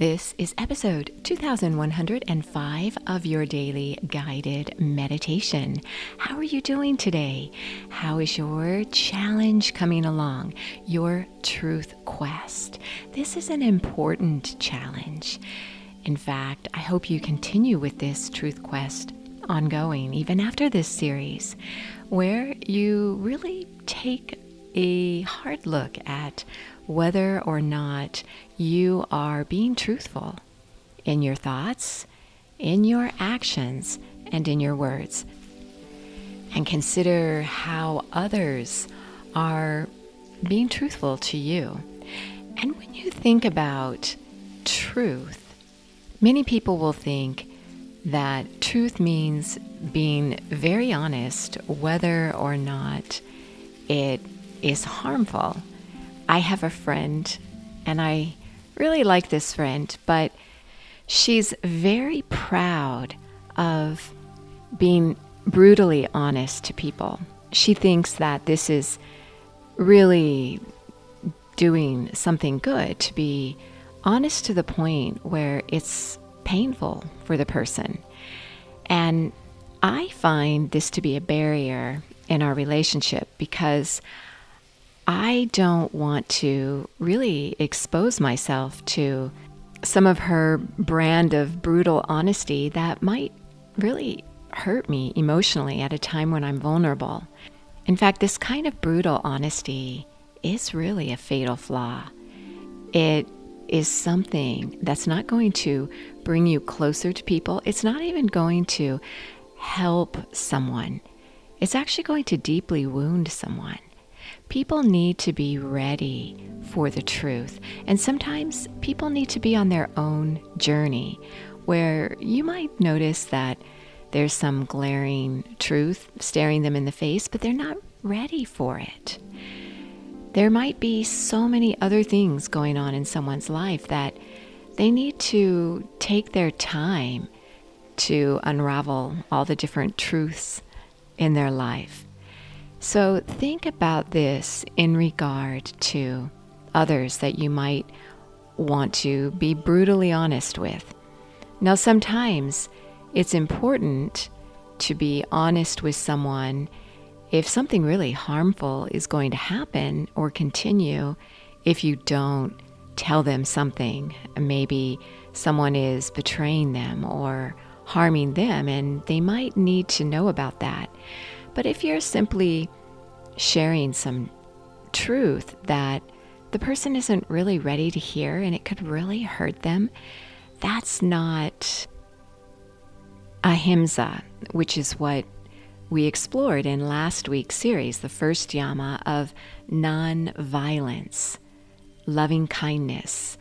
This is episode 2105 of your daily guided meditation. How are you doing today? How is your challenge coming along? Your truth quest. This is an important challenge. In fact, I hope you continue with this truth quest ongoing, even after this series, where you really take a hard look at whether or not you are being truthful in your thoughts, in your actions, and in your words. And consider how others are being truthful to you. And when you think about truth, many people will think that truth means being very honest whether or not it is harmful. I have a friend, and I really like this friend, but she's very proud of being brutally honest to people. She thinks that this is really doing something good to be honest to the point where it's painful for the person. And I find this to be a barrier in our relationship because I don't want to really expose myself to some of her brand of brutal honesty that might really hurt me emotionally at a time when I'm vulnerable. In fact, this kind of brutal honesty is really a fatal flaw. It is something that's not going to bring you closer to people. It's not even going to help someone. It's actually going to deeply wound someone. People need to be ready for the truth. And sometimes people need to be on their own journey where you might notice that there's some glaring truth staring them in the face, but they're not ready for it. There might be so many other things going on in someone's life that they need to take their time to unravel all the different truths in their life. So think about this in regard to others that you might want to be brutally honest with. Now, sometimes it's important to be honest with someone if something really harmful is going to happen or continue if you don't tell them something. Maybe someone is betraying them or harming them, and they might need to know about that. But if you're simply sharing some truth that the person isn't really ready to hear and it could really hurt them, that's not ahimsa, which is what we explored in last week's series, the first yama of non violence, loving kindness,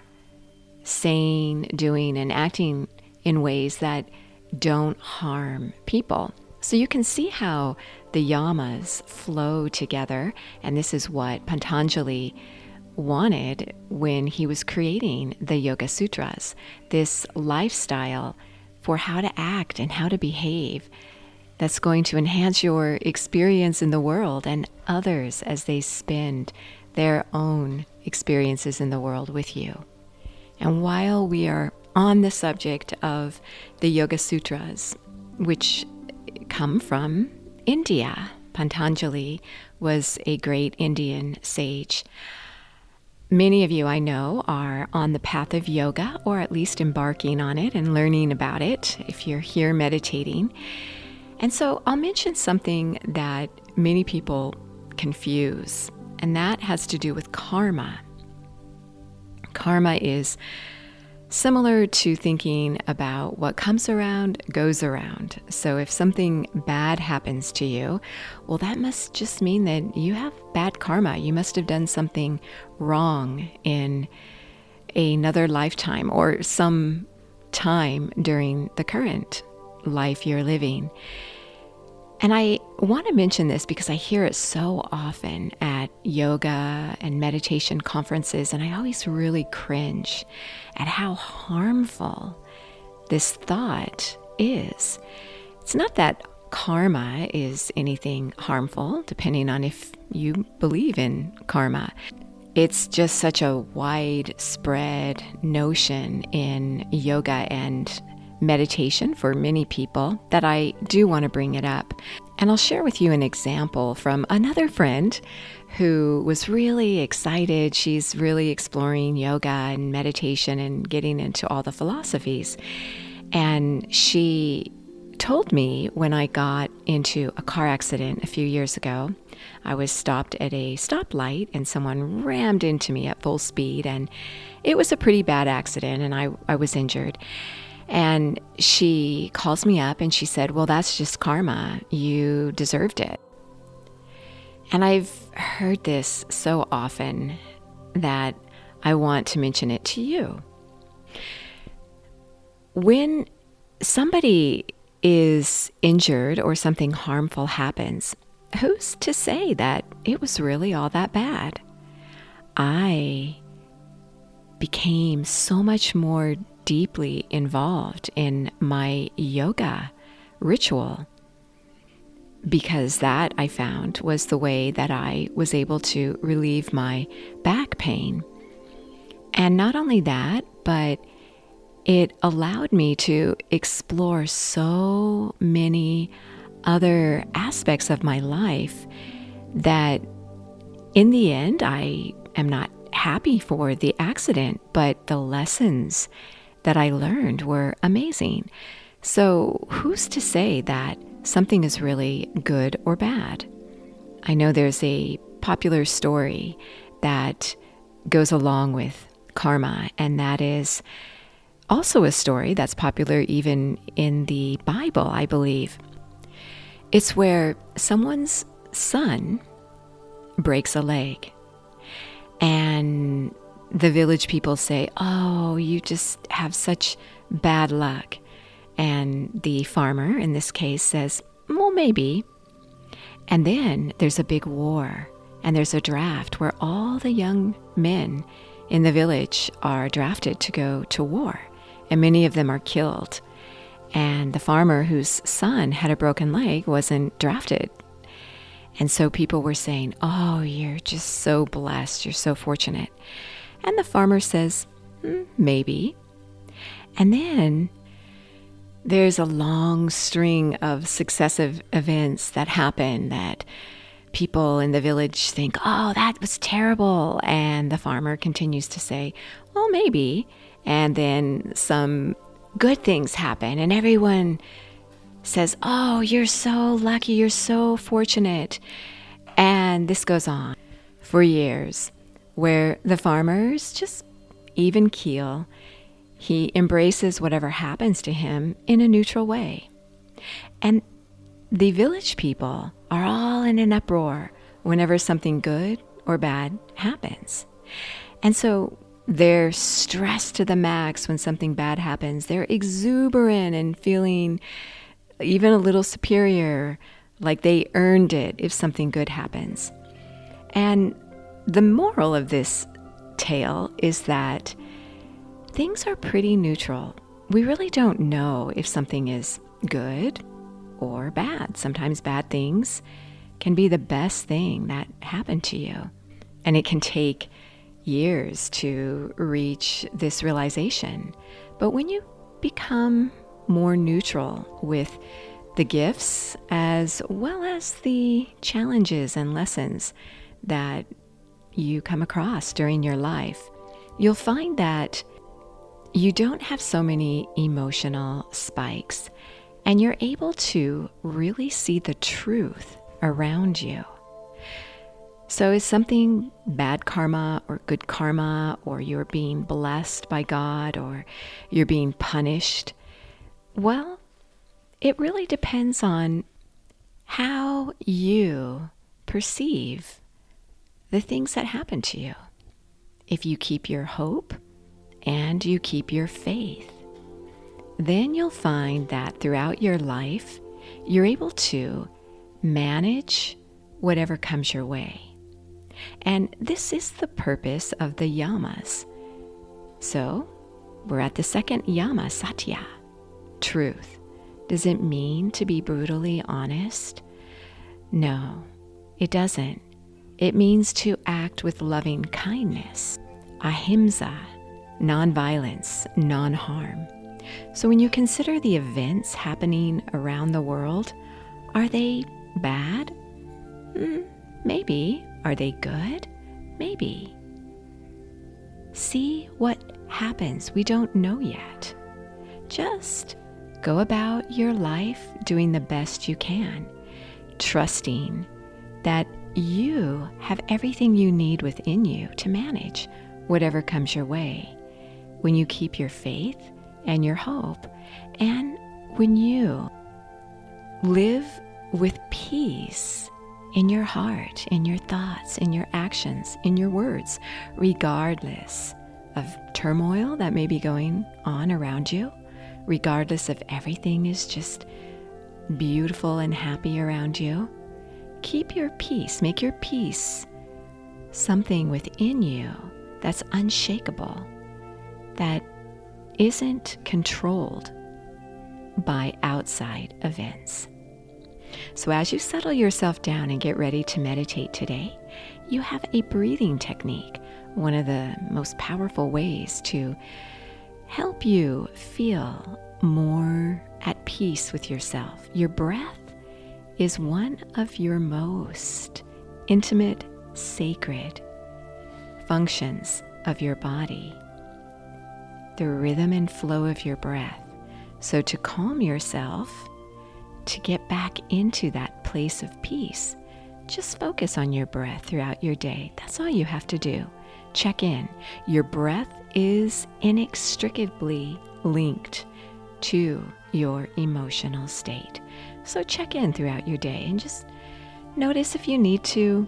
saying, doing, and acting in ways that don't harm people. So you can see how the yamas flow together, and this is what Pantanjali wanted when he was creating the Yoga Sutras this lifestyle for how to act and how to behave that's going to enhance your experience in the world and others as they spend their own experiences in the world with you. And while we are on the subject of the Yoga Sutras, which come from India. Pantanjali was a great Indian sage. Many of you I know are on the path of yoga, or at least embarking on it and learning about it if you're here meditating. And so I'll mention something that many people confuse, and that has to do with karma. Karma is Similar to thinking about what comes around goes around. So if something bad happens to you, well, that must just mean that you have bad karma. You must have done something wrong in another lifetime or some time during the current life you're living. And I want to mention this because I hear it so often at yoga and meditation conferences, and I always really cringe at how harmful this thought is. It's not that karma is anything harmful, depending on if you believe in karma. it's just such a widespread notion in yoga and meditation for many people that I do want to bring it up. And I'll share with you an example from another friend who was really excited. She's really exploring yoga and meditation and getting into all the philosophies. And she told me when I got into a car accident a few years ago, I was stopped at a stoplight and someone rammed into me at full speed. And it was a pretty bad accident, and I, I was injured. And she calls me up and she said, Well, that's just karma. You deserved it. And I've heard this so often that I want to mention it to you. When somebody is injured or something harmful happens, who's to say that it was really all that bad? I became so much more deeply involved in my yoga ritual because that I found was the way that I was able to relieve my back pain. And not only that, but it allowed me to explore so many other aspects of my life that in the end, I am not happy for the accident, but the lessons that I learned were amazing. So, who's to say that something is really good or bad? I know there's a popular story that goes along with karma, and that is also a story that's popular even in the Bible, I believe. It's where someone's son breaks a leg, and the village people say, Oh, you just have such bad luck. And the farmer, in this case, says, Well, maybe. And then there's a big war, and there's a draft where all the young men in the village are drafted to go to war and many of them are killed. And the farmer whose son had a broken leg wasn't drafted. And so people were saying, Oh, you're just so blessed. You're so fortunate. And the farmer says, mm, Maybe. And then there's a long string of successive events that happen that people in the village think, Oh, that was terrible. And the farmer continues to say, Well, maybe and then some good things happen, and everyone says, Oh, you're so lucky, you're so fortunate. And this goes on for years, where the farmers just even keel. He embraces whatever happens to him in a neutral way. And the village people are all in an uproar whenever something good or bad happens. And so they're stressed to the max when something bad happens. They're exuberant and feeling even a little superior, like they earned it if something good happens. And the moral of this tale is that things are pretty neutral. We really don't know if something is good or bad. Sometimes bad things can be the best thing that happened to you. And it can take years to reach this realization. But when you become more neutral with the gifts as well as the challenges and lessons that you come across during your life, you'll find that you don't have so many emotional spikes and you're able to really see the truth around you. So, is something bad karma or good karma, or you're being blessed by God, or you're being punished? Well, it really depends on how you perceive the things that happen to you. If you keep your hope and you keep your faith, then you'll find that throughout your life, you're able to manage whatever comes your way. And this is the purpose of the yamas. So, we're at the second yama, satya, truth. Does it mean to be brutally honest? No, it doesn't. It means to act with loving kindness, ahimsa, nonviolence, non harm. So when you consider the events happening around the world, are they bad? Mm, maybe. Are they good? Maybe. See what happens. We don't know yet. Just go about your life doing the best you can, trusting that you have everything you need within you to manage whatever comes your way. When you keep your faith and your hope, and when you live with peace in your heart, in your thoughts, in your actions, in your words, regardless of turmoil that may be going on around you, regardless of everything is just beautiful and happy around you. Keep your peace, make your peace something within you that's unshakable, that isn't controlled by outside events. So, as you settle yourself down and get ready to meditate today, you have a breathing technique, one of the most powerful ways to help you feel more at peace with yourself. Your breath is one of your most intimate, sacred functions of your body. The rhythm and flow of your breath. So, to calm yourself, to get back into that place of peace, just focus on your breath throughout your day. That's all you have to do. Check in. Your breath is inextricably linked to your emotional state. So check in throughout your day and just notice if you need to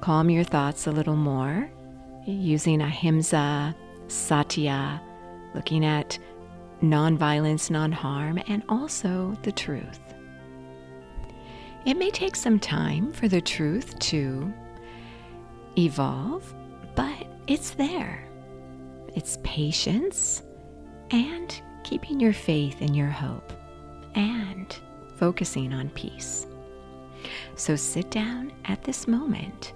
calm your thoughts a little more using ahimsa, satya, looking at nonviolence, non harm, and also the truth. It may take some time for the truth to evolve, but it's there. It's patience and keeping your faith and your hope and focusing on peace. So sit down at this moment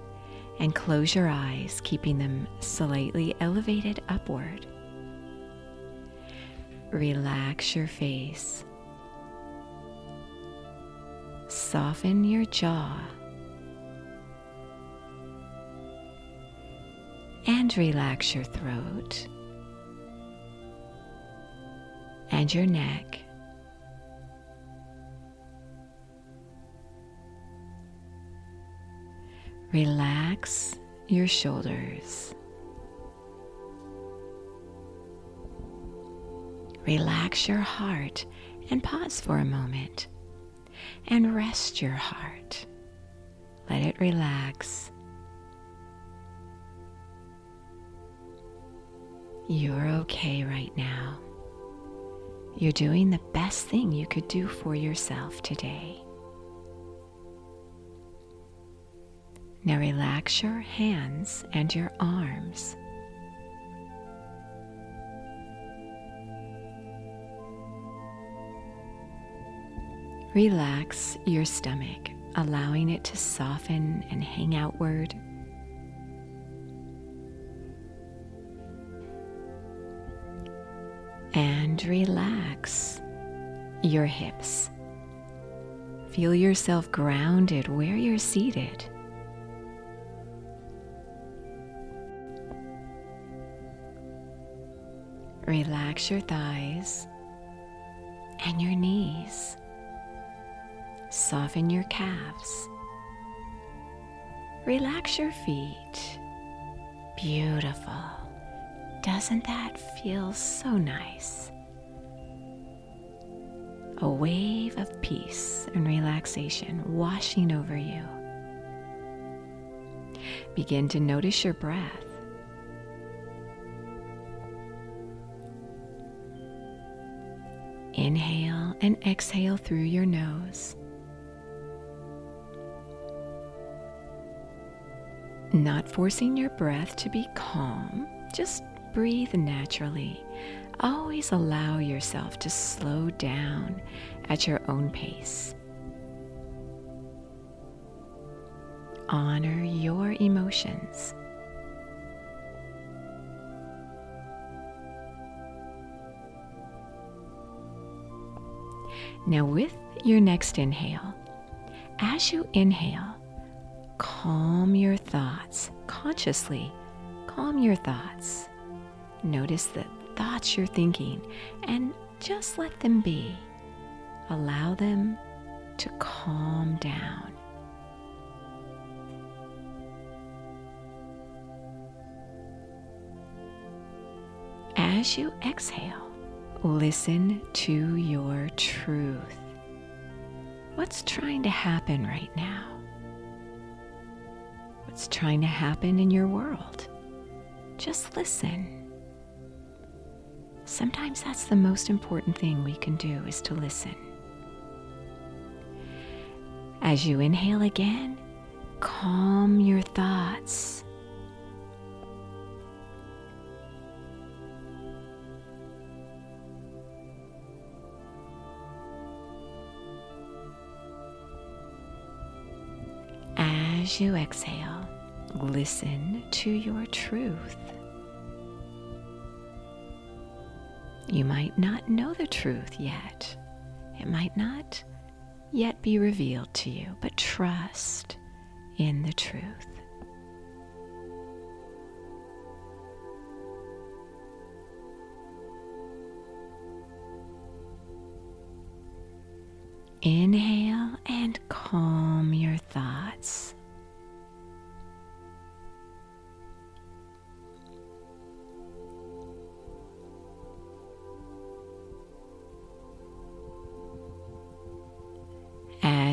and close your eyes, keeping them slightly elevated upward. Relax your face. Soften your jaw. And relax your throat and your neck. Relax your shoulders. Relax your heart and pause for a moment and rest your heart. Let it relax. You're okay right now. You're doing the best thing you could do for yourself today. Now relax your hands and your arms. Relax your stomach, allowing it to soften and hang outward and relax your hips. Feel yourself grounded where you're seated. Relax your thighs and your knees. Soften your calves. Relax your feet. Beautiful. Doesn't that feel so nice? A wave of peace and relaxation washing over you. Begin to notice your breath. And exhale through your nose. Not forcing your breath to be calm, just breathe naturally. Always allow yourself to slow down at your own pace. honor your emotions. Now, with your next inhale, as you inhale, calm your thoughts consciously. Calm your thoughts. Notice the thoughts you're thinking and just let them be. Allow them to calm down. As you exhale, listen to your truth. What's trying to happen right now? What's trying to happen in your world? Just listen. Sometimes that's the most important thing we can do is to listen. As you inhale again, calm your thoughts. As you exhale, listen to your truth. You might not know the truth yet. It might not yet be revealed to you, but trust in the truth. Inhale and calm your thoughts.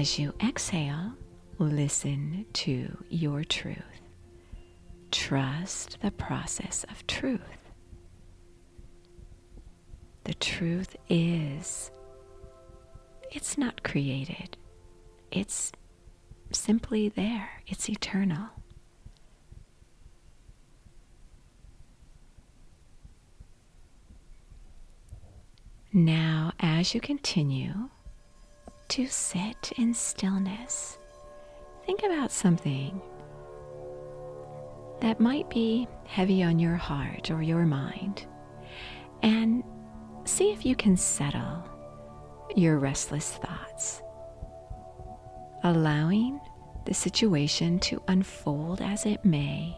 As you exhale, listen to your truth. Trust the process of truth. The truth is, it's not created, it's simply there, it's eternal. Now, as you continue, to sit in stillness. Think about something that might be heavy on your heart or your mind and see if you can settle your restless thoughts, allowing the situation to unfold as it may,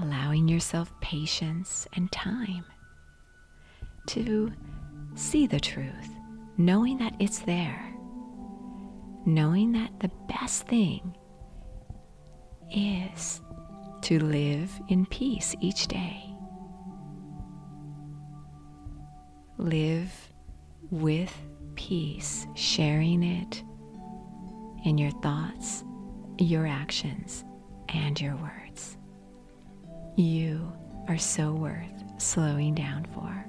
allowing yourself patience and time to see the truth, knowing that it's there, knowing that the best thing is to live in peace each day. Live with peace, sharing it in your thoughts, your actions, and your words. You are so worth slowing down for.